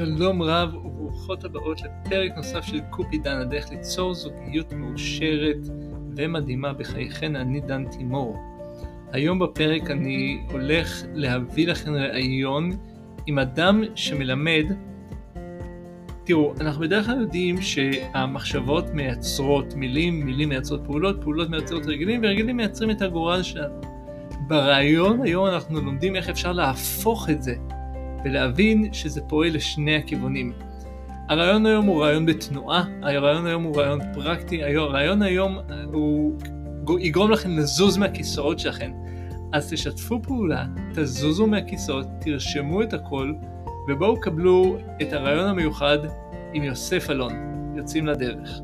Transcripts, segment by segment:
שלום רב וברוכות הבאות לפרק נוסף של קופידן, הדרך ליצור זוגיות מאושרת ומדהימה בחייכן, אני דן תימור. היום בפרק אני הולך להביא לכם ראיון עם אדם שמלמד תראו, אנחנו בדרך כלל יודעים שהמחשבות מייצרות מילים, מילים מייצרות פעולות, פעולות מייצרות רגילים, ורגילים מייצרים את הגורל שלנו. ברעיון היום אנחנו לומדים איך אפשר להפוך את זה ולהבין שזה פועל לשני הכיוונים. הרעיון היום הוא רעיון בתנועה, הרעיון היום הוא רעיון פרקטי, הרעיון היום הוא יגרום לכם לזוז מהכיסאות שלכם. אז תשתפו פעולה, תזוזו מהכיסאות, תרשמו את הכל, ובואו קבלו את הרעיון המיוחד עם יוסף אלון. יוצאים לדרך.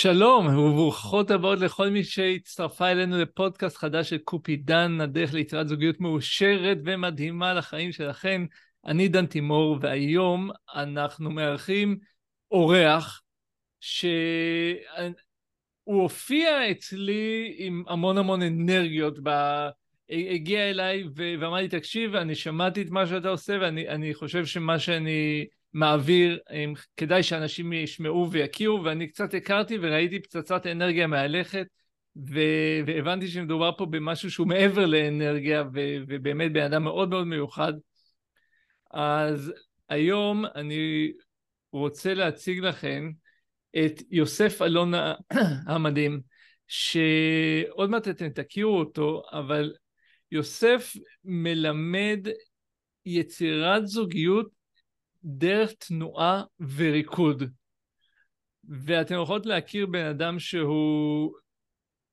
שלום וברוכות הבאות לכל מי שהצטרפה אלינו לפודקאסט חדש של קופידן, הדרך ליצירת זוגיות מאושרת ומדהימה לחיים שלכם. אני דן תימור, והיום אנחנו מארחים אורח שהוא הופיע אצלי עם המון המון אנרגיות. ב... הגיע אליי ואמר לי, תקשיב, אני שמעתי את מה שאתה עושה ואני חושב שמה שאני מעביר, כדאי שאנשים ישמעו ויכירו, ואני קצת הכרתי וראיתי פצצת אנרגיה מהלכת, ו- והבנתי שמדובר פה במשהו שהוא מעבר לאנרגיה, ו- ובאמת בן אדם מאוד מאוד מיוחד. אז היום אני רוצה להציג לכם את יוסף אלון המדהים, שעוד מעט אתם תכירו אותו, אבל יוסף מלמד יצירת זוגיות דרך תנועה וריקוד. ואתם יכולות להכיר בן אדם שהוא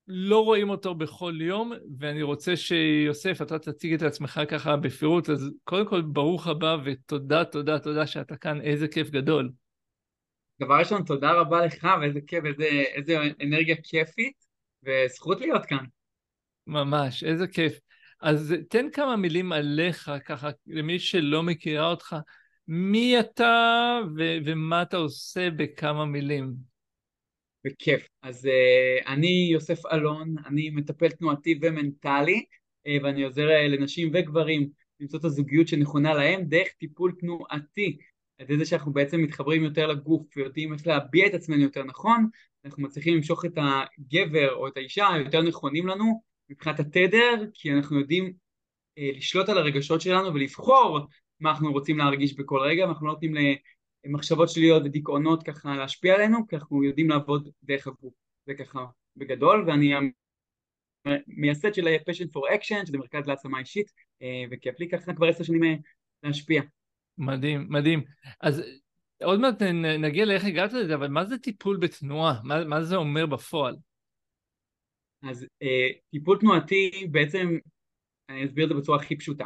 לא רואים אותו בכל יום, ואני רוצה שיוסף, אתה תציג את עצמך ככה בפירוט, אז קודם כל ברוך הבא ותודה, תודה, תודה שאתה כאן, איזה כיף גדול. דבר ראשון, תודה רבה לך, ואיזה כיף, איזה, איזה אנרגיה כיפית, וזכות להיות כאן. ממש, איזה כיף. אז תן כמה מילים עליך, ככה, למי שלא מכירה אותך, מי אתה ו- ומה אתה עושה בכמה מילים. בכיף. אז uh, אני יוסף אלון, אני מטפל תנועתי ומנטלי, uh, ואני עוזר uh, לנשים וגברים למצוא את הזוגיות שנכונה להם דרך טיפול תנועתי. על ידי זה שאנחנו בעצם מתחברים יותר לגוף ויודעים איך להביע את עצמנו יותר נכון, אנחנו מצליחים למשוך את הגבר או את האישה היותר נכונים לנו מבחינת התדר, כי אנחנו יודעים uh, לשלוט על הרגשות שלנו ולבחור מה אנחנו רוצים להרגיש בכל רגע, ואנחנו לא נותנים למחשבות שליליות ודיכאונות ככה להשפיע עלינו, כי אנחנו יודעים לעבוד דרך הגוף, זה ככה בגדול, ואני מייסד של passion for action, שזה מרכז להעצמה אישית, אה, וכיף לי ככה כבר עשר שנים אה, להשפיע. מדהים, מדהים. אז עוד מעט נגיע לאיך הגעת לזה, אבל מה זה טיפול בתנועה? מה, מה זה אומר בפועל? אז אה, טיפול תנועתי בעצם, אני אסביר את זה בצורה הכי פשוטה.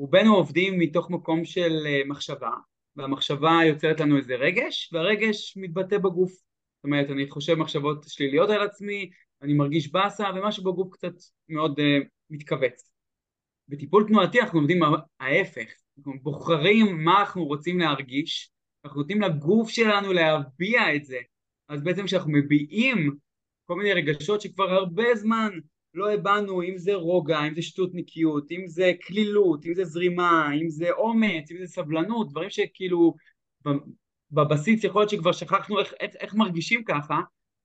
רובנו עובדים מתוך מקום של אה, מחשבה, והמחשבה יוצרת לנו איזה רגש, והרגש מתבטא בגוף. זאת אומרת, אני חושב מחשבות שליליות על עצמי, אני מרגיש באסה, ומשהו בגוף קצת מאוד uh, מתכווץ. בטיפול תנועתי אנחנו לומדים ההפך, אנחנו בוחרים מה אנחנו רוצים להרגיש, אנחנו נותנים לגוף שלנו להביע את זה. אז בעצם כשאנחנו מביעים כל מיני רגשות שכבר הרבה זמן לא הבנו אם זה רוגע, אם זה שטותניקיות, אם זה כלילות, אם זה זרימה, אם זה אומץ, אם זה סבלנות, דברים שכאילו בבסיס יכול להיות שכבר שכחנו איך, איך, איך מרגישים ככה,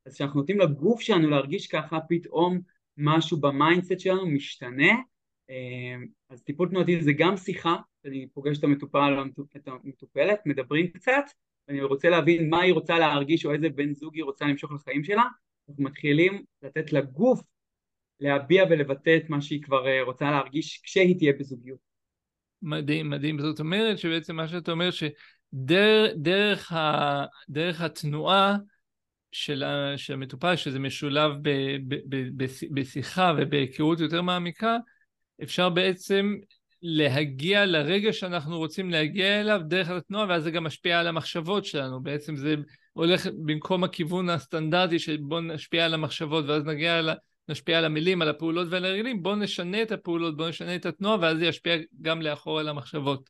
אז כשאנחנו נותנים לגוף שלנו להרגיש ככה, פתאום משהו ב mindset שלנו משתנה. אה, אז טיפול תנועתי זה גם שיחה, אני פוגש את המטופל, את המטופלת, מדברים קצת, ואני רוצה להבין מה היא רוצה להרגיש או איזה בן זוג היא רוצה למשוך לחיים שלה, אנחנו מתחילים לתת לגוף להביע ולבטא את מה שהיא כבר אה, רוצה להרגיש כשהיא תהיה בזוגיות. מדהים, מדהים. זאת אומרת שבעצם מה שאתה אומר שדרך ה, התנועה של, המטופל, שזה משולב ב, ב, ב, ב, בשיחה ובהיכרות יותר מעמיקה, אפשר בעצם להגיע לרגע שאנחנו רוצים להגיע אליו דרך התנועה, ואז זה גם משפיע על המחשבות שלנו. בעצם זה הולך במקום הכיוון הסטנדרטי של בוא נשפיע על המחשבות ואז נגיע נשפיע על המילים, על הפעולות ועל הרגלים, בואו נשנה את הפעולות, בואו נשנה את התנועה, ואז זה ישפיע גם לאחור על המחשבות.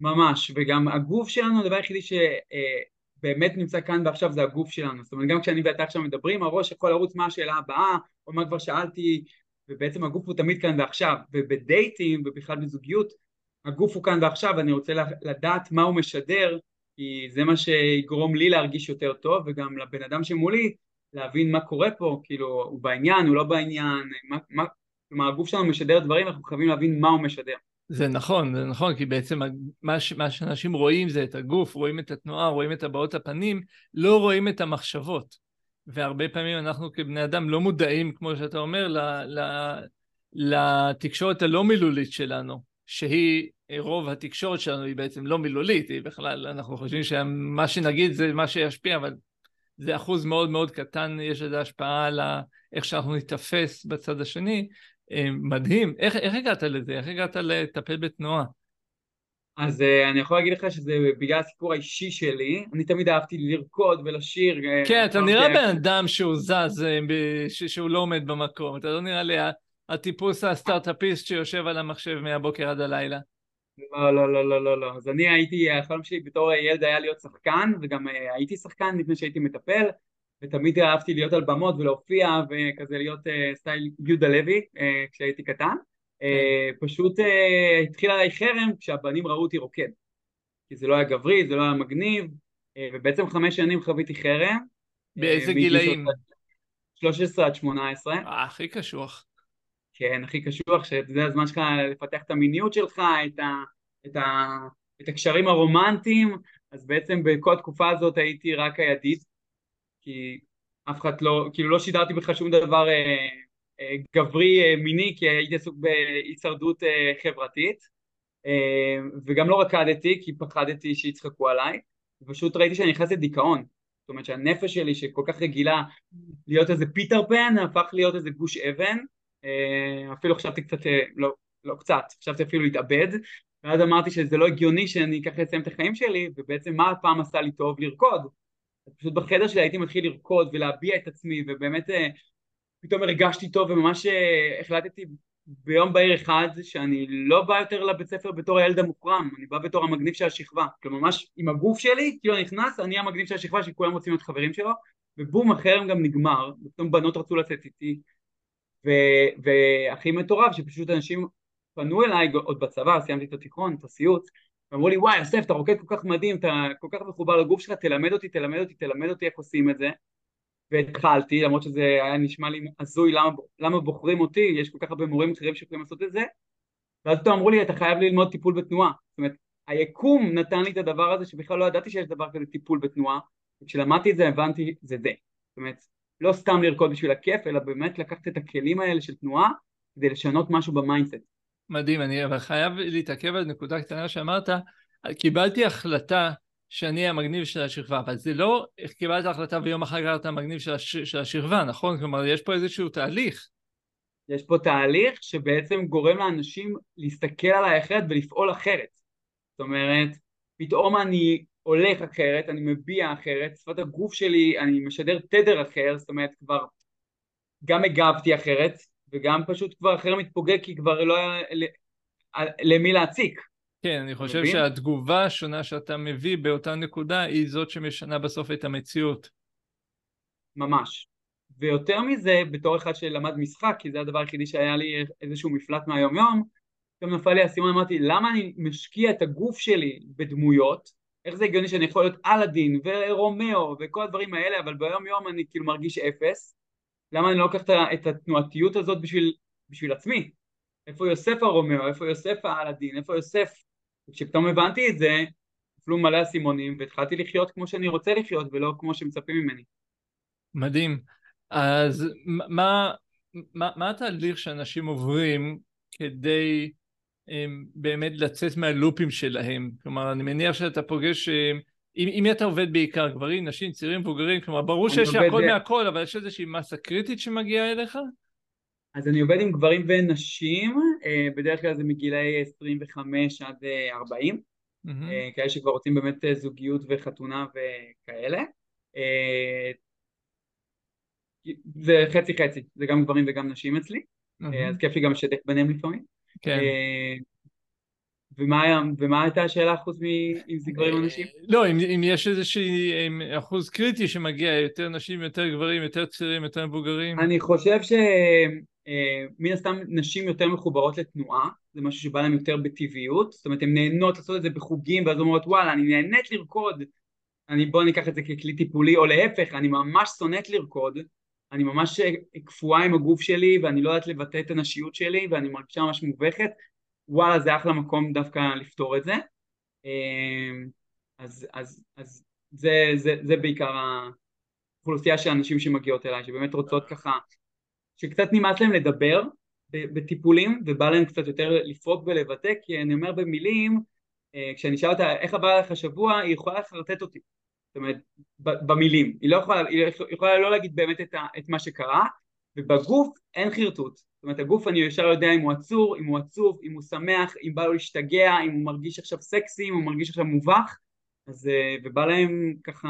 ממש, וגם הגוף שלנו, הדבר היחידי שבאמת נמצא כאן ועכשיו זה הגוף שלנו. זאת אומרת, גם כשאני ואתה עכשיו מדברים, הראש יכול לרוץ מה השאלה הבאה, או מה כבר שאלתי, ובעצם הגוף הוא תמיד כאן ועכשיו. ובדייטים, ובכלל בזוגיות, הגוף הוא כאן ועכשיו, אני רוצה לדעת מה הוא משדר, כי זה מה שיגרום לי להרגיש יותר טוב, וגם לבן אדם שמולי להבין מה קורה פה, כאילו, הוא בעניין, הוא לא בעניין, מה, מה, כלומר הגוף שלנו משדר דברים, אנחנו חייבים להבין מה הוא משדר. זה נכון, זה נכון, כי בעצם מה, ש, מה שאנשים רואים זה את הגוף, רואים את התנועה, רואים את הבעות הפנים, לא רואים את המחשבות. והרבה פעמים אנחנו כבני אדם לא מודעים, כמו שאתה אומר, ל, ל, לתקשורת הלא מילולית שלנו, שהיא, רוב התקשורת שלנו היא בעצם לא מילולית, היא בכלל, אנחנו חושבים שמה שנגיד זה מה שישפיע, אבל זה אחוז מאוד מאוד קטן, יש לזה השפעה על איך שאנחנו ניתפס בצד השני, אה, מדהים. איך, איך הגעת לזה? איך הגעת לטפל בתנועה? אז uh, אני יכול להגיד לך שזה בגלל הסיפור האישי שלי, אני תמיד אהבתי לרקוד ולשיר. אה, כן, אתה נראה בן אדם שהוא זז, שהוא לא עומד במקום, אתה לא נראה לי הטיפוס הסטארט-אפיסט שיושב על המחשב מהבוקר עד הלילה. לא, לא, לא, לא, לא, לא. אז אני הייתי, החלום שלי בתור ילד היה להיות שחקן, וגם הייתי שחקן לפני שהייתי מטפל, ותמיד אהבתי להיות על במות ולהופיע וכזה להיות uh, סטייל יהודה לוי uh, כשהייתי קטן. Uh, פשוט התחיל עליי חרם כשהבנים ראו אותי רוקד. כי זה לא היה גברי, זה לא היה מגניב, ובעצם חמש שנים חוויתי חרם. באיזה גילאים? 13 עד 18. אה, הכי קשוח. כן, הכי קשוח, שזה הזמן שלך לפתח את המיניות שלך, את, ה, את, ה, את הקשרים הרומנטיים, אז בעצם בכל התקופה הזאת הייתי רק הידיד, כי אף אחד לא, כאילו לא שידרתי בכלל שום דבר אה, אה, גברי אה, מיני, כי הייתי עסוק בהישרדות אה, חברתית, אה, וגם לא רקדתי, כי פחדתי שיצחקו עליי, פשוט ראיתי שאני נכנס לדיכאון, זאת אומרת שהנפש שלי שכל כך רגילה להיות איזה פיטר פן, הפך להיות איזה גוש אבן, אפילו חשבתי קצת, אה, לא, לא קצת, חשבתי אפילו להתאבד, ואז אמרתי שזה לא הגיוני שאני ככה אסיים את החיים שלי, ובעצם מה הפעם עשה לי טוב לרקוד, פשוט בחדר שלי הייתי מתחיל לרקוד ולהביע את עצמי ובאמת אה, פתאום הרגשתי טוב וממש אה, החלטתי ביום בהיר אחד שאני לא בא יותר לבית ספר בתור הילד המוחרם, אני בא בתור המגניב של השכבה, כלומר ממש עם הגוף שלי, כאילו נכנס, אני המגניב של השכבה שכולם רוצים להיות חברים שלו, ובום החרם גם נגמר, ופתאום בנות רצו לצאת איתי, והכי מטורף שפשוט אנשים פנו אליי עוד בצבא, סיימתי את התיכון, את הסיוט, ואמרו לי וואי יוסף אתה רוקד כל כך מדהים, אתה כל כך מחובר לגוף שלך, תלמד אותי, תלמד אותי, תלמד אותי איך עושים את זה. והתחלתי, למרות שזה היה נשמע לי הזוי למה, למה בוחרים אותי, יש כל כך הרבה מורים אחרים שיכולים לעשות את זה. ואז פתאום אמרו לי אתה חייב ללמוד טיפול בתנועה. זאת אומרת היקום נתן לי את הדבר הזה שבכלל לא ידעתי שיש דבר כזה טיפול בתנועה וכשלמדתי את זה הבנתי זה זה. זאת אומרת לא סתם לרקוד בשביל הכיף אלא באמת לקחת את הכלים האלה של תנועה כדי לשנות משהו ב mindset מדהים, אני אבל חייב להתעכב על נקודה קטנה שאמרת, קיבלתי החלטה שאני המגניב של השכבה, אבל זה לא איך קיבלת החלטה ויום אחר כך אתה המגניב של, הש... של השכבה, נכון? כלומר, יש פה איזשהו תהליך. יש פה תהליך שבעצם גורם לאנשים להסתכל עליי אחרת ולפעול אחרת. זאת אומרת, פתאום אני הולך אחרת, אני מביע אחרת, שפת הגוף שלי, אני משדר תדר אחר, זאת אומרת כבר גם הגבתי אחרת, וגם פשוט כבר אחר מתפוגג כי כבר לא היה למי להציק. כן, אני חושב מבין? שהתגובה השונה שאתה מביא באותה נקודה היא זאת שמשנה בסוף את המציאות. ממש. ויותר מזה, בתור אחד שלמד משחק, כי זה הדבר היחידי שהיה לי איזשהו מפלט מהיום יום, פתאום נפל לי האסימון, אמרתי, למה אני משקיע את הגוף שלי בדמויות? איך זה הגיוני שאני יכול להיות אלאדין ורומאו וכל הדברים האלה, אבל ביום יום אני כאילו מרגיש אפס, למה אני לא לוקח את התנועתיות הזאת בשביל, בשביל עצמי? איפה יוסף הרומאו, איפה יוסף האלאדין, איפה יוסף? וכשפתאום הבנתי את זה, נפלו מלא אסימונים והתחלתי לחיות כמו שאני רוצה לחיות ולא כמו שמצפים ממני. מדהים. אז מה, מה, מה התהליך שאנשים עוברים כדי באמת לצאת מהלופים שלהם? כלומר, אני מניח שאתה פוגש עם, עם מי אתה עובד בעיקר? גברים, נשים, צעירים, מבוגרים? כלומר, ברור שיש הכל מהכל, אבל יש איזושהי מסה קריטית שמגיעה אליך? אז אני עובד עם גברים ונשים, אה, בדרך כלל זה מגילאי 25 עד 40, mm-hmm. כאלה שכבר רוצים באמת זוגיות וחתונה וכאלה. זה חצי חצי, זה גם גברים וגם נשים אצלי, mm-hmm. אז כיף לי גם לשתף ביניהם לפעמים. כן. ומה, היה, ומה הייתה השאלה חוץ מאם זה גברים או נשים? לא, אם, אם יש איזשהו אחוז קריטי שמגיע, יותר נשים, יותר גברים, יותר צעירים, יותר מבוגרים. אני חושב שמן הסתם נשים יותר מחוברות לתנועה, זה משהו שבא להם יותר בטבעיות, זאת אומרת הן נהנות לעשות את זה בחוגים, ואז אומרות וואלה אני נהנית לרקוד, אני, בוא ניקח את זה ככלי טיפולי, או להפך, אני ממש שונאת לרקוד, אני ממש קפואה עם הגוף שלי ואני לא יודעת לבטא את הנשיות שלי ואני מרגישה ממש מובכת, וואלה זה אחלה מקום דווקא לפתור את זה. אמ, אז, אז, אז זה, זה, זה בעיקר האוכלוסייה של האנשים שמגיעות אליי, שבאמת רוצות ככה, שקצת נמאס להם לדבר בטיפולים ובא להם קצת יותר לפרוק ולבטא, כי אני אומר במילים, אה, כשאני אשאל אותה איך עבר לך השבוע, היא יכולה לחרטט אותי. זאת אומרת, במילים. היא לא יכולה, היא יכולה לא להגיד באמת את, ה, את מה שקרה, ובגוף אין חרטוט. זאת אומרת, הגוף אני ישר יודע אם הוא עצור, אם הוא עצוב, אם הוא שמח, אם בא לו להשתגע, אם הוא מרגיש עכשיו סקסי, אם הוא מרגיש עכשיו מובך, אז, אה, ובא להם ככה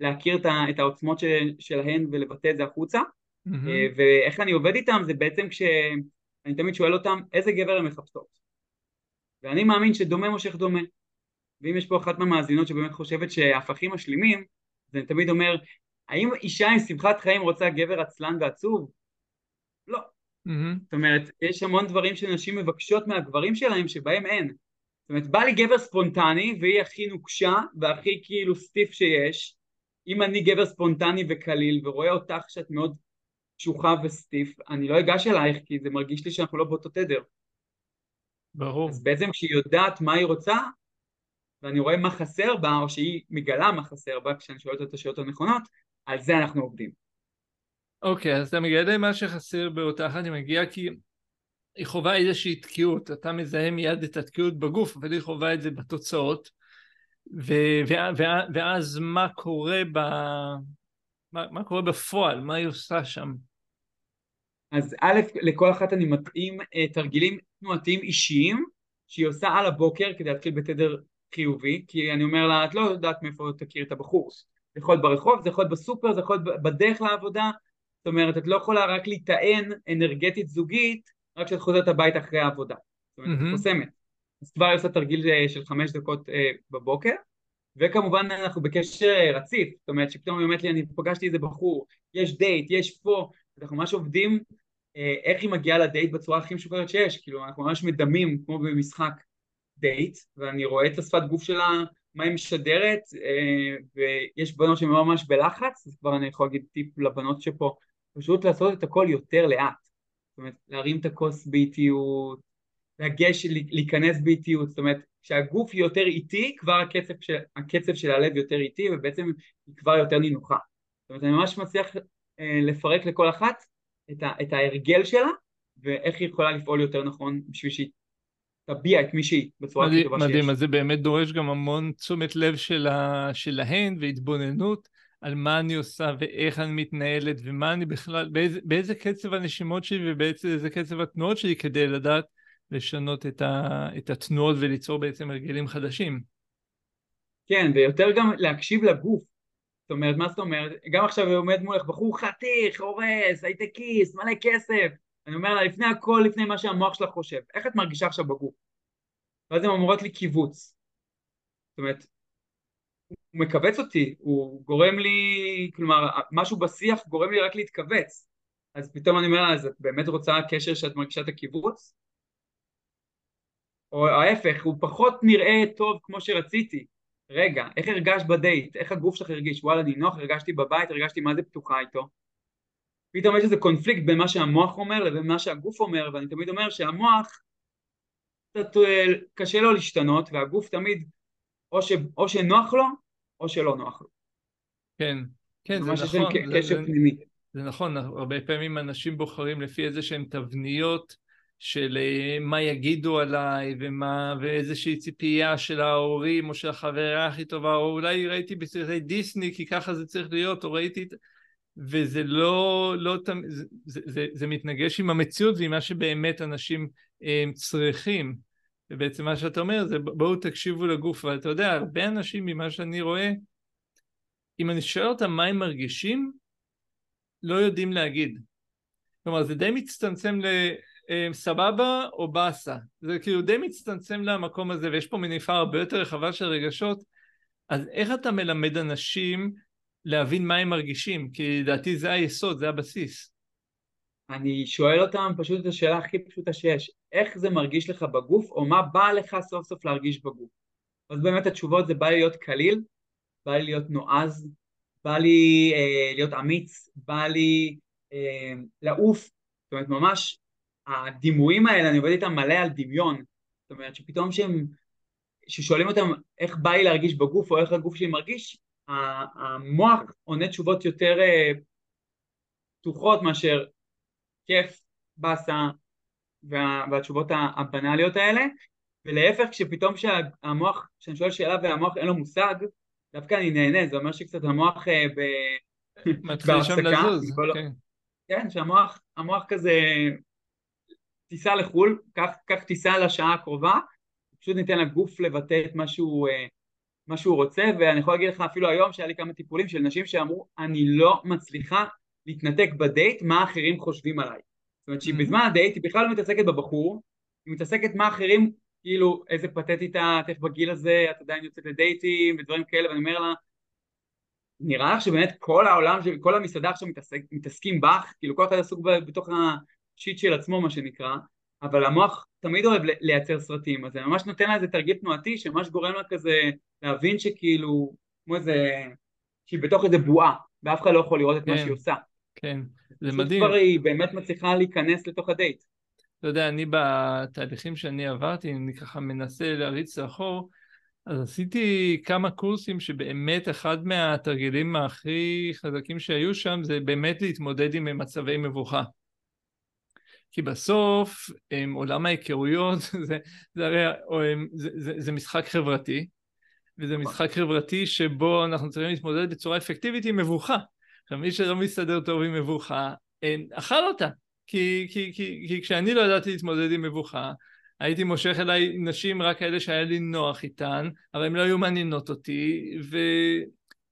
להכיר את, ה, את העוצמות של, שלהן ולבטא את זה החוצה. Mm-hmm. ואיך אני עובד איתם זה בעצם כשאני תמיד שואל אותם איזה גבר הן מחפשות. ואני מאמין שדומה מושך דומה. ואם יש פה אחת מהמאזינות שבאמת חושבת שהפכים משלימים, אז אני תמיד אומר, האם אישה עם שמחת חיים רוצה גבר עצלן ועצוב? לא. Mm-hmm. זאת אומרת, יש המון דברים שנשים מבקשות מהגברים שלהם שבהם אין. זאת אומרת, בא לי גבר ספונטני והיא הכי נוקשה והכי כאילו סטיף שיש. אם אני גבר ספונטני וקליל ורואה אותך שאת מאוד קשוחה וסטיף, אני לא אגש אלייך כי זה מרגיש לי שאנחנו לא באותו תדר. ברור. אז בעצם כשהיא יודעת מה היא רוצה, ואני רואה מה חסר בה, או שהיא מגלה מה חסר בה כשאני שואל אותה את השאלות הנכונות, על זה אנחנו עובדים. אוקיי, okay, אז אתה מגלה מה שחסר באותך, אני מגיע כי היא חווה איזושהי תקיעות, אתה מזהה מיד את התקיעות בגוף, אבל היא חווה את זה בתוצאות, ו- ו- ו- ואז מה קורה ב... מה, מה קורה בפועל, מה היא עושה שם? אז א', לכל אחת אני מתאים אה, תרגילים תנועתיים אישיים שהיא עושה על הבוקר כדי להתחיל בתדר חיובי, כי אני אומר לה, את לא יודעת מאיפה תכיר את הבחור. זה יכול להיות ברחוב, זה יכול להיות בסופר, זה יכול להיות בדרך לעבודה, זאת אומרת, את לא יכולה רק להיטען אנרגטית זוגית רק כשאת חוזרת הביתה אחרי העבודה. זאת אומרת, mm-hmm. את חוסמת. אז כבר עושה תרגיל אה, של חמש דקות אה, בבוקר, וכמובן אנחנו בקשר אה, רציף, זאת אומרת שפתאום היא אומרת לי, אני פגשתי איזה בחור, יש דייט, יש פה, אנחנו ממש עובדים אה, איך היא מגיעה לדייט בצורה הכי משוחררת שיש, כאילו אנחנו ממש מדמים כמו במשחק דייט, ואני רואה את השפת גוף שלה, מה היא משדרת, אה, ויש בנות שהן ממש בלחץ, אז כבר אני יכול להגיד טיפ לבנות שפה, פשוט לעשות את הכל יותר לאט. זאת אומרת, להרים את הכוס באיטיות, לגש, להיכנס באיטיות, זאת אומרת, כשהגוף יותר איטי, כבר הקצב של, הקצב של הלב יותר איטי, ובעצם היא כבר יותר נינוחה. זאת אומרת, אני ממש מצליח אה, לפרק לכל אחת את, ה, את ההרגל שלה, ואיך היא יכולה לפעול יותר נכון בשביל שהיא תביע את מי שהיא בצורה הכי טובה שיש. מדהים, אז זה באמת דורש גם המון תשומת לב שלה, שלהן והתבוננות על מה אני עושה ואיך אני מתנהלת ומה אני בכלל, באיזה, באיזה קצב הנשימות שלי ובאיזה קצב התנועות שלי כדי לדעת לשנות את, ה, את התנועות וליצור בעצם הרגלים חדשים. כן, ויותר גם להקשיב לגוף. זאת אומרת, מה זאת אומרת? גם עכשיו עומד מולך בחור חתיך, הורס, הייטקיסט, מלא כסף. אני אומר לה, לפני הכל, לפני מה שהמוח שלך חושב, איך את מרגישה עכשיו בגוף? ואז הן אומרות לי קיבוץ. זאת אומרת, הוא מכווץ אותי, הוא גורם לי, כלומר, משהו בשיח גורם לי רק להתכווץ. אז פתאום אני אומר לה, אז את באמת רוצה קשר שאת מרגישה את הקיבוץ? או ההפך, הוא פחות נראה טוב כמו שרציתי. רגע, איך הרגשת בדייט? איך הגוף שלך הרגיש? וואלה, נינוח, הרגשתי בבית, הרגשתי מה זה פתוחה איתו. פתאום יש איזה קונפליקט בין מה שהמוח אומר לבין מה שהגוף אומר, ואני תמיד אומר שהמוח קצת קשה לו להשתנות, והגוף תמיד או, ש, או שנוח לו או שלא נוח לו. כן, כן, זה נכון. זה, קשר זה, פנימי. זה נכון, הרבה פעמים אנשים בוחרים לפי איזה שהן תבניות של אה, מה יגידו עליי ומה, ואיזושהי ציפייה של ההורים או של החברה הכי טובה, או אולי ראיתי בסרטי דיסני כי ככה זה צריך להיות, או ראיתי... וזה לא, לא זה, זה, זה, זה מתנגש עם המציאות ועם מה שבאמת אנשים הם, אה, צריכים. ובעצם מה שאתה אומר זה בואו תקשיבו לגוף, ואתה יודע, הרבה אנשים ממה שאני רואה, אם אני שואל אותם מה הם מרגישים, לא יודעים להגיד. כלומר, זה די מצטמצם ל... אה, או באסה. זה כאילו די מצטמצם למקום הזה, ויש פה מניפה הרבה יותר רחבה של רגשות. אז איך אתה מלמד אנשים להבין מה הם מרגישים? כי לדעתי זה היסוד, זה הבסיס. אני שואל אותם פשוט את השאלה הכי פשוטה שיש, איך זה מרגיש לך בגוף, או מה בא לך סוף סוף להרגיש בגוף? אז באמת התשובות זה בא לי להיות קליל, בא לי להיות נועז, בא לי אה, להיות אמיץ, בא לי אה, לעוף, זאת אומרת ממש הדימויים האלה, אני עובד איתם מלא על דמיון, זאת אומרת שפתאום שהם, ששואלים אותם איך בא לי להרגיש בגוף או איך הגוף שלי מרגיש, המוח עונה תשובות יותר אה, פתוחות מאשר כיף, באסה וה, והתשובות הבנאליות האלה ולהפך כשפתאום שהמוח, כשאני שואל שאלה והמוח אין לו מושג דווקא אני נהנה, זה אומר שקצת המוח אה, ב... מתחיל שם לזוז, לא- כן. כן, שהמוח המוח כזה טיסה לחו"ל, קח, קח טיסה לשעה הקרובה, פשוט ניתן לגוף לבטא את מה שהוא, אה, מה שהוא רוצה, ואני יכול להגיד לך אפילו היום שהיה לי כמה טיפולים של נשים שאמרו אני לא מצליחה להתנתק בדייט מה אחרים חושבים עליי. זאת אומרת שהיא בזמן הדייט היא בכלל לא מתעסקת בבחור, היא מתעסקת מה אחרים, כאילו איזה פתטית את, איך בגיל הזה את עדיין יוצאת לדייטים ודברים כאלה, ואני אומר לה נראה לך שבאמת כל העולם, כל המסעדה עכשיו מתעסק, מתעסקים בך, כאילו כל אחד עסוק בתוך השיט של עצמו מה שנקרא, אבל המוח תמיד אוהב לייצר סרטים, אז זה ממש נותן לה איזה תרגיל תנועתי שממש גורם לה כזה להבין שכאילו, כמו איזה, שהיא בתוך איזה בועה, ואף אחד לא יכול לראות את כן, מה שהיא עושה. כן, זה מדהים. כבר היא באמת מצליחה להיכנס לתוך הדייט. אתה יודע, אני בתהליכים שאני עברתי, אני ככה מנסה להריץ לאחור, אז עשיתי כמה קורסים שבאמת אחד מהתרגילים הכי חזקים שהיו שם זה באמת להתמודד עם מצבי מבוכה. כי בסוף הם, עולם ההיכרויות זה, זה הרי זה, זה, זה משחק חברתי וזה משחק חברתי שבו אנחנו צריכים להתמודד בצורה אפקטיבית עם מבוכה. עכשיו מי שלא מסתדר טוב עם מבוכה, אין, אכל אותה. כי, כי, כי, כי כשאני לא ידעתי להתמודד עם מבוכה, הייתי מושך אליי נשים רק כאלה שהיה לי נוח איתן, אבל הן לא היו מעניינות אותי, ו...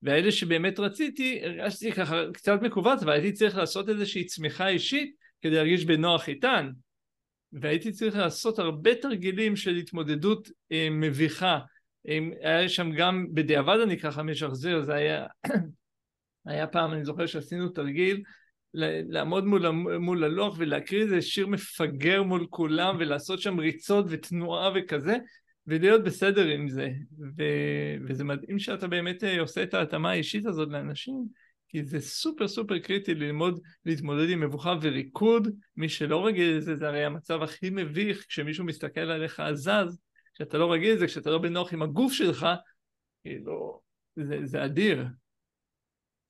והאלה שבאמת רציתי, הרגשתי ככה קצת מכווץ, והייתי צריך לעשות איזושהי צמיחה אישית כדי להרגיש בנוח איתן. והייתי צריך לעשות הרבה תרגילים של התמודדות אה, מביכה. אה, היה שם גם, בדיעבד אני ככה משחזר, זה היה, היה פעם, אני זוכר שעשינו תרגיל, לעמוד מול, מול הלוח ולהקריא איזה שיר מפגר מול כולם ולעשות שם ריצות ותנועה וכזה ולהיות בסדר עם זה ו, וזה מדהים שאתה באמת אה, עושה את ההתאמה האישית הזאת לאנשים כי זה סופר סופר קריטי ללמוד להתמודד עם מבוכה וריקוד. מי שלא רגיל לזה זה הרי המצב הכי מביך. כשמישהו מסתכל עליך זז כשאתה לא רגיל לזה כשאתה לא בנוח עם הגוף שלך כאילו זה, זה אדיר.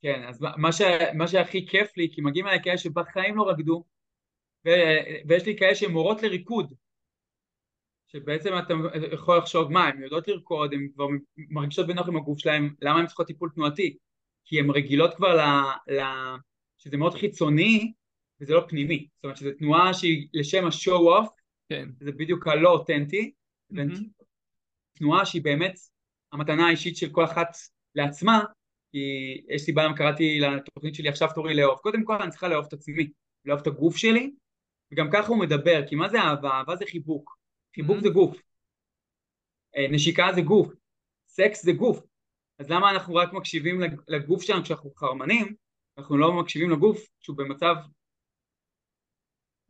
כן, אז מה, ש, מה שהכי כיף לי, כי מגיעים אליי כאלה שבחיים לא רקדו, ו, ויש לי כאלה שהן מורות לריקוד, שבעצם אתה יכול לחשוב מה, הן יודעות לרקוד, הן כבר מרגישות בנוח עם הגוף שלהן, למה הן צריכות טיפול תנועתי? כי הן רגילות כבר ל, ל... שזה מאוד חיצוני וזה לא פנימי, זאת אומרת שזו תנועה שהיא לשם השואו אוף, כן. זה בדיוק הלא אותנטי, mm-hmm. תנועה שהיא באמת המתנה האישית של כל אחת לעצמה, כי יש סיבה למה קראתי לתוכנית שלי עכשיו תורי לאהוב. קודם כל אני צריכה לאהוב את עצמי, לאהוב את הגוף שלי, וגם ככה הוא מדבר, כי מה זה אהבה? אהבה זה חיבוק. חיבוק mm-hmm. זה גוף. אה, נשיקה זה גוף. סקס זה גוף. אז למה אנחנו רק מקשיבים לגוף שלנו כשאנחנו חרמנים, אנחנו לא מקשיבים לגוף כשהוא במצב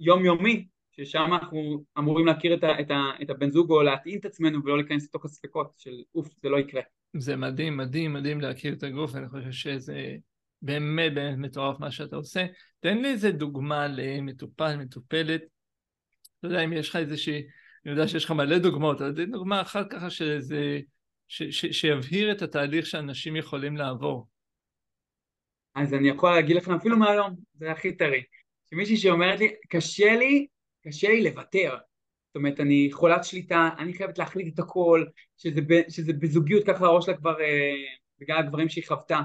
יומיומי, ששם אנחנו אמורים להכיר את, ה, את, ה, את הבן זוג או להתאים את עצמנו ולא להיכנס לתוך הספקות של אוף, זה לא יקרה. זה מדהים, מדהים, מדהים להכיר את הגוף, אני חושב שזה באמת באמת מטורף מה שאתה עושה. תן לי איזה דוגמה למטופל, מטופלת. לא יודע אם יש לך איזושהי, אני יודע שיש לך מלא דוגמאות, אבל תן דוגמה אחת ככה שזה, ש, ש, שיבהיר את התהליך שאנשים יכולים לעבור. אז אני יכול להגיד לכם אפילו מהיום, זה הכי טרי. שמישהי שאומרת לי, קשה לי, קשה לי לוותר. זאת אומרת, אני חולת שליטה, אני חייבת להחליט את הכל, שזה, ב, שזה בזוגיות ככה הראש שלה כבר, אה, בגלל הדברים שהיא חוותה,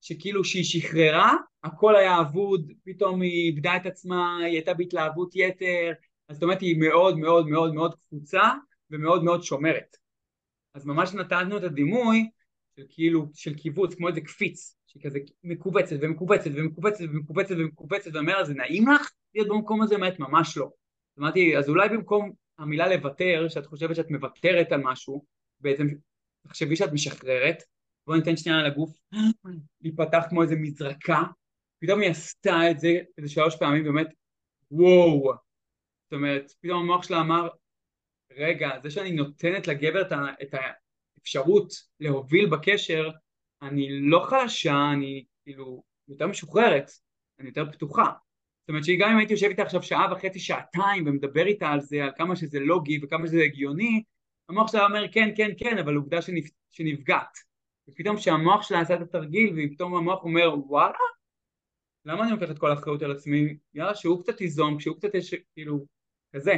שכאילו כשהיא שחררה, הכל היה אבוד, פתאום היא איבדה את עצמה, היא הייתה בהתלהבות יתר, אז זאת אומרת היא מאוד מאוד מאוד מאוד קפוצה ומאוד מאוד שומרת. אז ממש נתנו את הדימוי של כאילו, של קיבוץ, כמו איזה קפיץ, שהיא כזה מכווצת ומכווצת ומכווצת ומכווצת ומכווצת, ואומר לה, זה נעים לך להיות במקום הזה? אומרת, ממש לא. אמרתי, אז אולי במקום המילה לוותר, שאת חושבת שאת מוותרת על משהו, בעצם תחשבי שאת משחררת, בואי ניתן שנייה לגוף להיפתח כמו איזה מזרקה, פתאום היא עשתה את זה איזה שלוש פעמים, באמת, וואו. זאת אומרת, פתאום המוח שלה אמר, רגע, זה שאני נותנת לגבר את האפשרות להוביל בקשר, אני לא חלשה, אני כאילו יותר משוחררת, אני יותר פתוחה. זאת אומרת שגם אם הייתי יושב איתה עכשיו שעה וחצי, שעתיים, ומדבר איתה על זה, על כמה שזה לוגי וכמה שזה הגיוני, המוח שלה אומר כן, כן, כן, אבל עובדה שנפ... שנפגעת. ופתאום כשהמוח שלה עשה את התרגיל, ופתאום המוח אומר וואלה, למה אני לוקח את כל האחריות על עצמי? יאללה, שהוא קצת ייזום, כשהוא קצת יש, כאילו, כזה.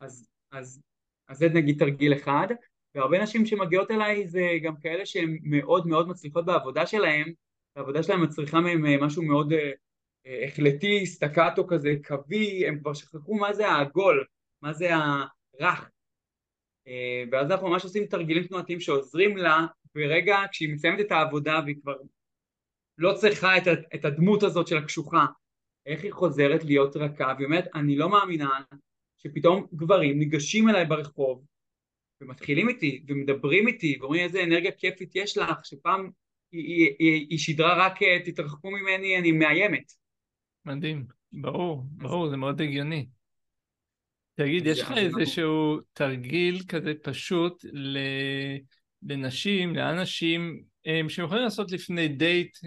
אז, אז, אז זה נגיד תרגיל אחד, והרבה נשים שמגיעות אליי זה גם כאלה שהן מאוד מאוד מצליחות בעבודה שלהן, העבודה שלהן מצריכה מהן אה, משהו מאוד אה, אה, החלטי, סטקטו כזה, קווי, הם כבר שכחו מה זה העגול, מה זה הרך. ואז אנחנו ממש עושים תרגילים תנועתיים שעוזרים לה ברגע כשהיא מסיימת את העבודה והיא כבר לא צריכה את, הדמות הזאת של הקשוחה, איך היא חוזרת להיות רכה, והיא אומרת, אני לא מאמינה שפתאום גברים ניגשים אליי ברחוב ומתחילים איתי ומדברים איתי ואומרים איזה אנרגיה כיפית יש לך, שפעם היא, היא, היא, היא שידרה רק תתרחקו ממני, אני מאיימת. מדהים, ברור, ברור, זה מאוד הגיוני. תגיד, יש לך איזשהו תרגיל כזה פשוט לנשים, לאנשים שהם יכולים לעשות לפני דייט,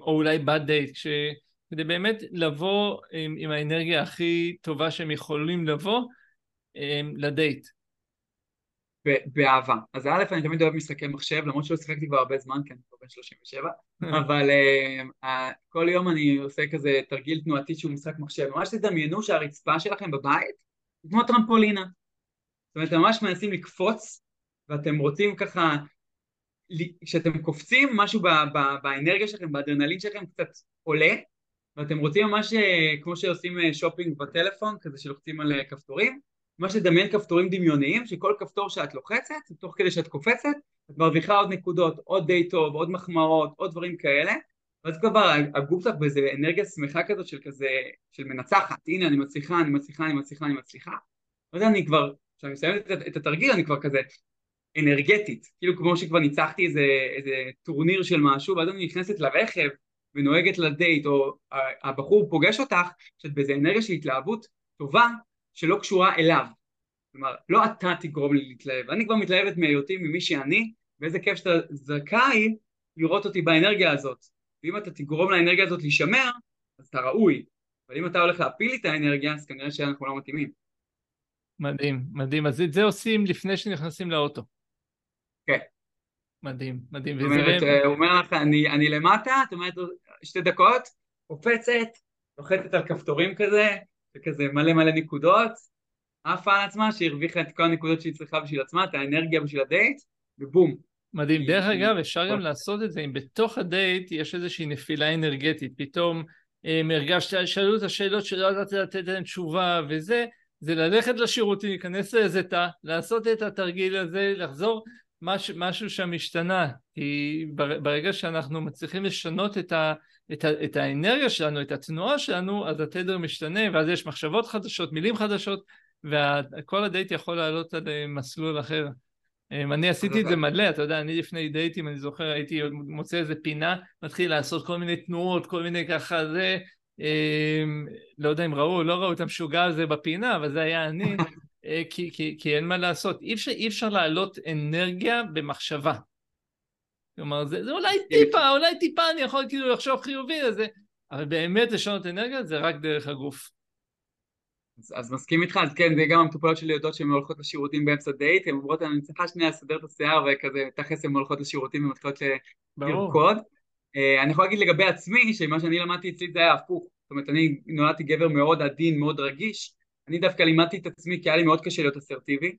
או אולי בדייט. כדי באמת לבוא עם, עם האנרגיה הכי טובה שהם יכולים לבוא לדייט. באהבה. אז א', אני תמיד אוהב משחקי מחשב, למרות שלא שיחקתי כבר הרבה זמן, כי אני כבר בן 37, אבל uh, כל יום אני עושה כזה תרגיל תנועתי שהוא משחק מחשב. ממש תדמיינו שהרצפה שלכם בבית היא כמו טרמפולינה. זאת אומרת, אתם ממש מנסים לקפוץ, ואתם רוצים ככה, כשאתם קופצים, משהו ב- ב- באנרגיה שלכם, באדרנלין שלכם קצת עולה, ואתם רוצים ממש אה, כמו שעושים אה, שופינג בטלפון, כזה שלוחצים על כפתורים, ממש לדמיין כפתורים דמיוניים, שכל כפתור שאת לוחצת, תוך כדי שאת קופצת, את מרוויחה עוד נקודות, עוד די טוב, עוד מחמאות, עוד דברים כאלה, ואז כבר הגוף שלך באיזה אנרגיה שמחה כזאת של כזה, של מנצחת, הנה אני מצליחה, אני מצליחה, אני מצליחה, אני מצליחה. ואז אני כבר, כשאני מסיים את התרגיל אני כבר כזה אנרגטית, כאילו כמו שכבר ניצחתי איזה, איזה טורניר של משהו, ואז אני נכנסת לרכב ונוהגת לדייט, או הבחור פוגש אותך, שאת באיזה אנרגיה של התלהבות טובה, שלא קשורה אליו. כלומר, לא אתה תגרום לי להתלהב, אני כבר מתלהבת מהיותי ממי שאני, ואיזה כיף שאתה זכאי לראות אותי באנרגיה הזאת. ואם אתה תגרום לאנרגיה הזאת להישמר, אז אתה ראוי. אבל אם אתה הולך להפיל לי את האנרגיה, אז כנראה שאנחנו לא מתאימים. מדהים, מדהים. אז את זה עושים לפני שנכנסים לאוטו. כן. מדהים, מדהים. זאת אומרת, הוא אומר לך, אני, אני למטה, את אומרת, שתי דקות, קופצת, לוחצת על כפתורים כזה, וכזה מלא מלא נקודות, עפה על עצמה שהרוויחה את כל הנקודות שהיא צריכה בשביל עצמה, את האנרגיה בשביל הדייט, ובום. מדהים. דרך אגב, אפשר גם לעשות את זה אם בתוך הדייט יש איזושהי נפילה אנרגטית, פתאום אה, הרגשת, שאלו את השאלות שלא ידעתי לתת להן תשובה וזה, זה ללכת לשירותים, להיכנס לאיזה תא, לעשות את התרגיל הזה, לחזור, מש, משהו שם השתנה. כי ברגע שאנחנו מצליחים לשנות את ה... את, ה, את האנרגיה שלנו, את התנועה שלנו, אז התדר משתנה, ואז יש מחשבות חדשות, מילים חדשות, וכל הדייט יכול לעלות על אה, מסלול אחר. אמ, אני עשיתי את זה מלא, אתה יודע, אני לפני דייטים, אני זוכר, הייתי מוצא איזה פינה, מתחיל לעשות כל מיני תנועות, כל מיני ככה זה, אמ, לא יודע אם ראו או לא ראו את המשוגע הזה בפינה, אבל זה היה אני, אה, כי, כי, כי אין מה לעשות. אי אפשר, אי אפשר להעלות אנרגיה במחשבה. כלומר, זה, זה אולי טיפה, אולי טיפה אני יכול כאילו לחשוב חיובי על זה, אבל באמת לשנות אנרגיה זה רק דרך הגוף. אז, אז מסכים איתך, אז כן, זה גם המטופלות שלי יודעות שהן הולכות לשירותים באמצע דייט, הן אומרות, אני צריכה שנייה לסדר את השיער וכזה, תכלס הן הולכות לשירותים ומתחילות לרקוד. Uh, אני יכול להגיד לגבי עצמי, שמה שאני למדתי אצלי זה היה הפוך. זאת אומרת, אני נולדתי גבר מאוד עדין, מאוד רגיש, אני דווקא לימדתי את עצמי כי היה לי מאוד קשה להיות אסרטיבי,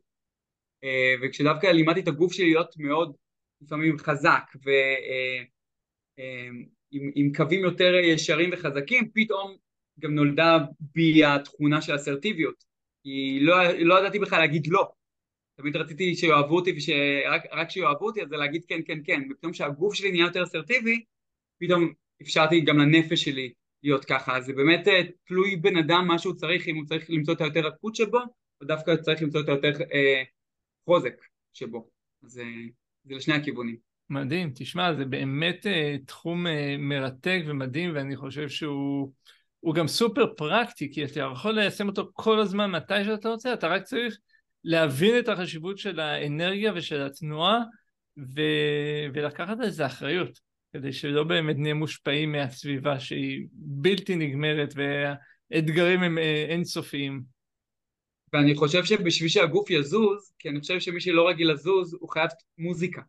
uh, וכשדווקא לימדתי את הגוף שלי להיות מאוד לפעמים חזק ועם אה, קווים יותר ישרים וחזקים, פתאום גם נולדה בי התכונה של אסרטיביות. כי לא, לא ידעתי בכלל להגיד לא. תמיד רציתי שיאהבו אותי ורק שיאהבו אותי אז זה להגיד כן כן כן ופתאום כשהגוף שלי נהיה יותר אסרטיבי פתאום אפשרתי גם לנפש שלי להיות ככה, אז זה באמת אה, תלוי בן אדם מה שהוא צריך, אם הוא צריך למצוא את היותר רכות שבו, או דווקא צריך למצוא את היותר אה, חוזק שבו, אז אה, זה לשני הכיוונים. מדהים, תשמע, זה באמת uh, תחום uh, מרתק ומדהים, ואני חושב שהוא גם סופר פרקטי, כי אתה יכול ליישם אותו כל הזמן מתי שאתה רוצה, אתה רק צריך להבין את החשיבות של האנרגיה ושל התנועה, ו... ולקחת על זה אחריות, כדי שלא באמת נהיה מושפעים מהסביבה שהיא בלתי נגמרת, והאתגרים הם uh, אינסופיים. ואני חושב שבשביל שהגוף יזוז, כי אני חושב שמי שלא רגיל לזוז, הוא חייב מוזיקה.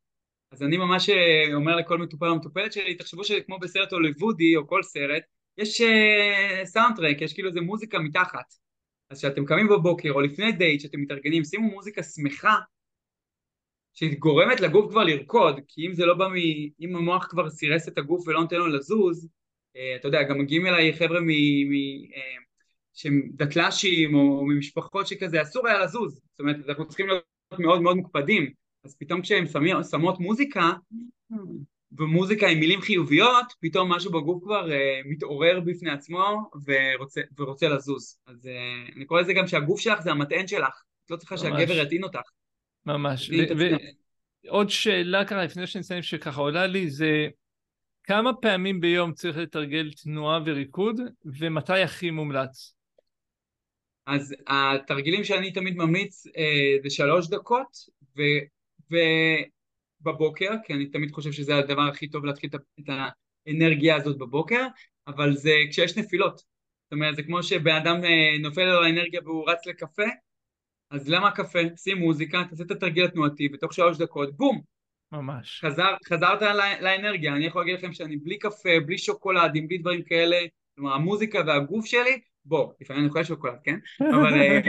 אז אני ממש אה, אומר לכל מטופל או מטופלת שלי, תחשבו שכמו בסרט הוליוודי או כל סרט, יש סאונדטרק, uh, יש כאילו איזה מוזיקה מתחת. אז כשאתם קמים בבוקר או לפני דייט, כשאתם מתארגנים, שימו מוזיקה שמחה, שגורמת לגוף כבר לרקוד, כי אם זה לא בא מ... אם המוח כבר סירס את הגוף ולא נותן לו לזוז, uh, אתה יודע, גם מגיעים אליי חבר'ה מ... מ uh, שהם דתל"שים או ממשפחות שכזה, אסור היה לזוז. זאת אומרת, אנחנו צריכים להיות מאוד מאוד מוקפדים. אז פתאום כשהן שמות מוזיקה, ומוזיקה עם מילים חיוביות, פתאום משהו בגוף כבר uh, מתעורר בפני עצמו ורוצה, ורוצה לזוז. אז uh, אני קורא לזה גם שהגוף שלך זה המטען שלך, את לא צריכה ממש. שהגבר יטעין אותך. ממש. ועוד שאלה ככה לפני שנסיים שככה עולה לי זה כמה פעמים ביום צריך לתרגל תנועה וריקוד ומתי הכי מומלץ? אז התרגילים שאני תמיד ממליץ uh, זה שלוש דקות ו... ובבוקר, כי אני תמיד חושב שזה הדבר הכי טוב להתחיל את האנרגיה הזאת בבוקר, אבל זה כשיש נפילות. זאת אומרת, זה כמו שבן אדם אה, נופל לו האנרגיה והוא רץ לקפה, אז למה קפה? שים מוזיקה, תעשה את התרגיל התנועתי, ותוך שלוש דקות, בום! ממש. חזר, חזרת לא, לאנרגיה, אני יכול להגיד לכם שאני בלי קפה, בלי שוקולדים, בלי דברים כאלה, כלומר המוזיקה והגוף שלי, בוא, לפעמים אני אוכל שוקולד, כן? אבל אה,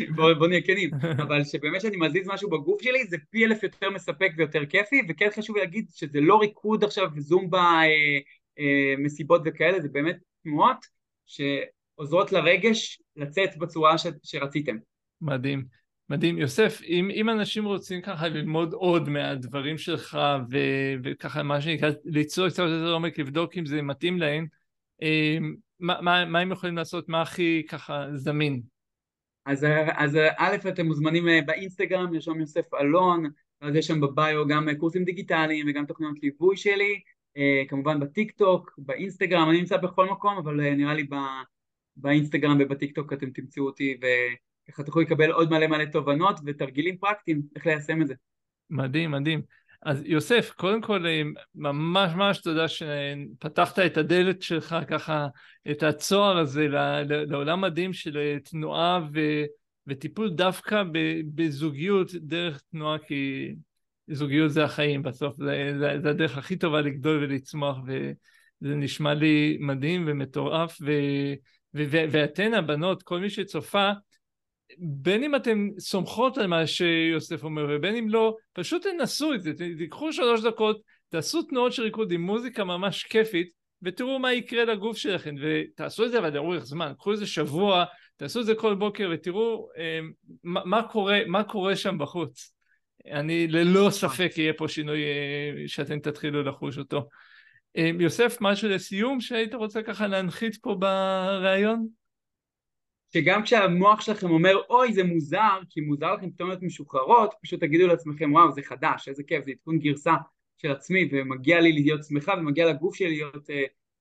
בוא, בוא נהיה כנים, אבל שבאמת שאני מזיז משהו בגוף שלי זה פי אלף יותר מספק ויותר כיפי, וכן חשוב להגיד שזה לא ריקוד עכשיו זומבה, אה, אה, מסיבות וכאלה, זה באמת תנועות שעוזרות לרגש לצאת בצורה ש, שרציתם. מדהים. מדהים. יוסף, אם, אם אנשים רוצים ככה ללמוד עוד מהדברים שלך ו, וככה מה שנקרא ליצור קצת יותר עומק, לבדוק אם זה מתאים להם, אה, מה, מה, מה הם יכולים לעשות? מה הכי ככה זמין? אז, אז א', אתם מוזמנים אה, באינסטגרם, לרשום יוסף אלון, אז יש שם ב bio גם קורסים דיגיטליים וגם תוכניות ליווי שלי, אה, כמובן בטיק טוק, באינסטגרם, אני נמצא בכל מקום, אבל אה, נראה לי בא, באינסטגרם ובטיק טוק אתם תמצאו אותי וככה תוכלו לקבל עוד מלא מלא תובנות ותרגילים פרקטיים איך ליישם את זה. מדהים, מדהים. אז יוסף, קודם כל ממש ממש תודה שפתחת את הדלת שלך ככה, את הצוהר הזה לעולם מדהים של תנועה ו, וטיפול דווקא בזוגיות דרך תנועה, כי זוגיות זה החיים. בסוף, זה, זה, זה הדרך הכי טובה לגדול ולצמוח, וזה נשמע לי מדהים ומטורף, ו, ו, ואתן הבנות, כל מי שצופה, בין אם אתם סומכות על מה שיוסף אומר ובין אם לא, פשוט תנסו את זה, תיקחו שלוש דקות, תעשו תנועות של ריקוד עם מוזיקה ממש כיפית ותראו מה יקרה לגוף שלכם ותעשו את זה אבל לאורך זמן, קחו איזה שבוע, תעשו את זה כל בוקר ותראו אה, מה, מה, קורה, מה קורה שם בחוץ. אני ללא ספק יהיה פה שינוי אה, שאתם תתחילו לחוש אותו. אה, יוסף, משהו לסיום שהיית רוצה ככה להנחית פה בריאיון? שגם כשהמוח שלכם אומר אוי זה מוזר, כי מוזר לכם פתאום להיות משוחררות, פשוט תגידו לעצמכם וואו זה חדש, איזה כיף, זה עדכון גרסה של עצמי ומגיע לי להיות שמחה ומגיע לגוף שלי להיות uh,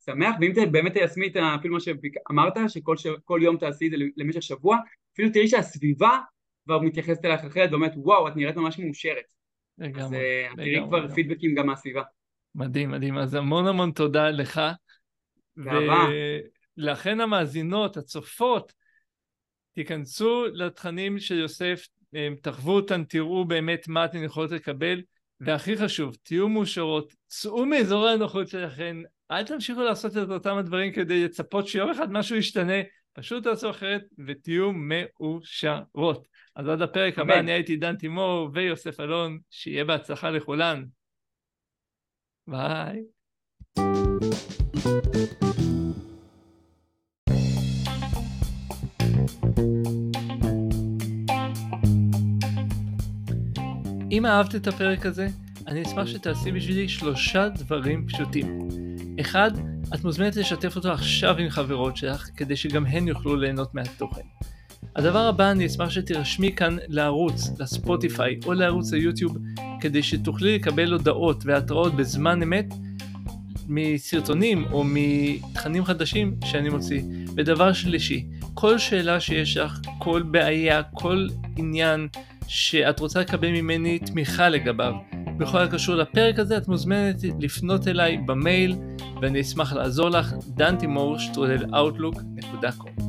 שמח ואם באמת תיישמי את אפילו מה שאמרת, שכל ש... יום תעשי את זה למשך שבוע, אפילו תראי שהסביבה כבר מתייחסת אליך אחרת ואומרת וואו את נראית ממש מאושרת. לגמרי. אז uh, תראי כבר לגמרי. פידבקים גם מהסביבה. מדהים, מדהים. אז המון המון תודה לך. ולכן המאזינות, הצופות, תיכנסו לתכנים של יוסף, אה, תחוו אותם, תראו באמת מה אתן יכולות לקבל, והכי חשוב, תהיו מאושרות, צאו מאזורי הנוחות שלכם, אל תמשיכו לעשות את אותם הדברים כדי לצפות שיום אחד משהו ישתנה, פשוט תעשו אחרת ותהיו מאושרות. אז עד הפרק הבא אני הייתי דן תימור ויוסף אלון, שיהיה בהצלחה לכולן. ביי. אם אהבת את הפרק הזה, אני אשמח שתעשי בשבילי שלושה דברים פשוטים. אחד, את מוזמנת לשתף אותו עכשיו עם חברות שלך, כדי שגם הן יוכלו ליהנות מהתוכן. הדבר הבא, אני אשמח שתירשמי כאן לערוץ, לספוטיפיי או לערוץ היוטיוב, כדי שתוכלי לקבל הודעות והתראות בזמן אמת מסרטונים או מתכנים חדשים שאני מוציא. ודבר שלישי, כל שאלה שיש לך, כל בעיה, כל עניין שאת רוצה לקבל ממני תמיכה לגביו. בכל הקשור לפרק הזה את מוזמנת לפנות אליי במייל ואני אשמח לעזור לך, דנטימור, שטרודל outlook.com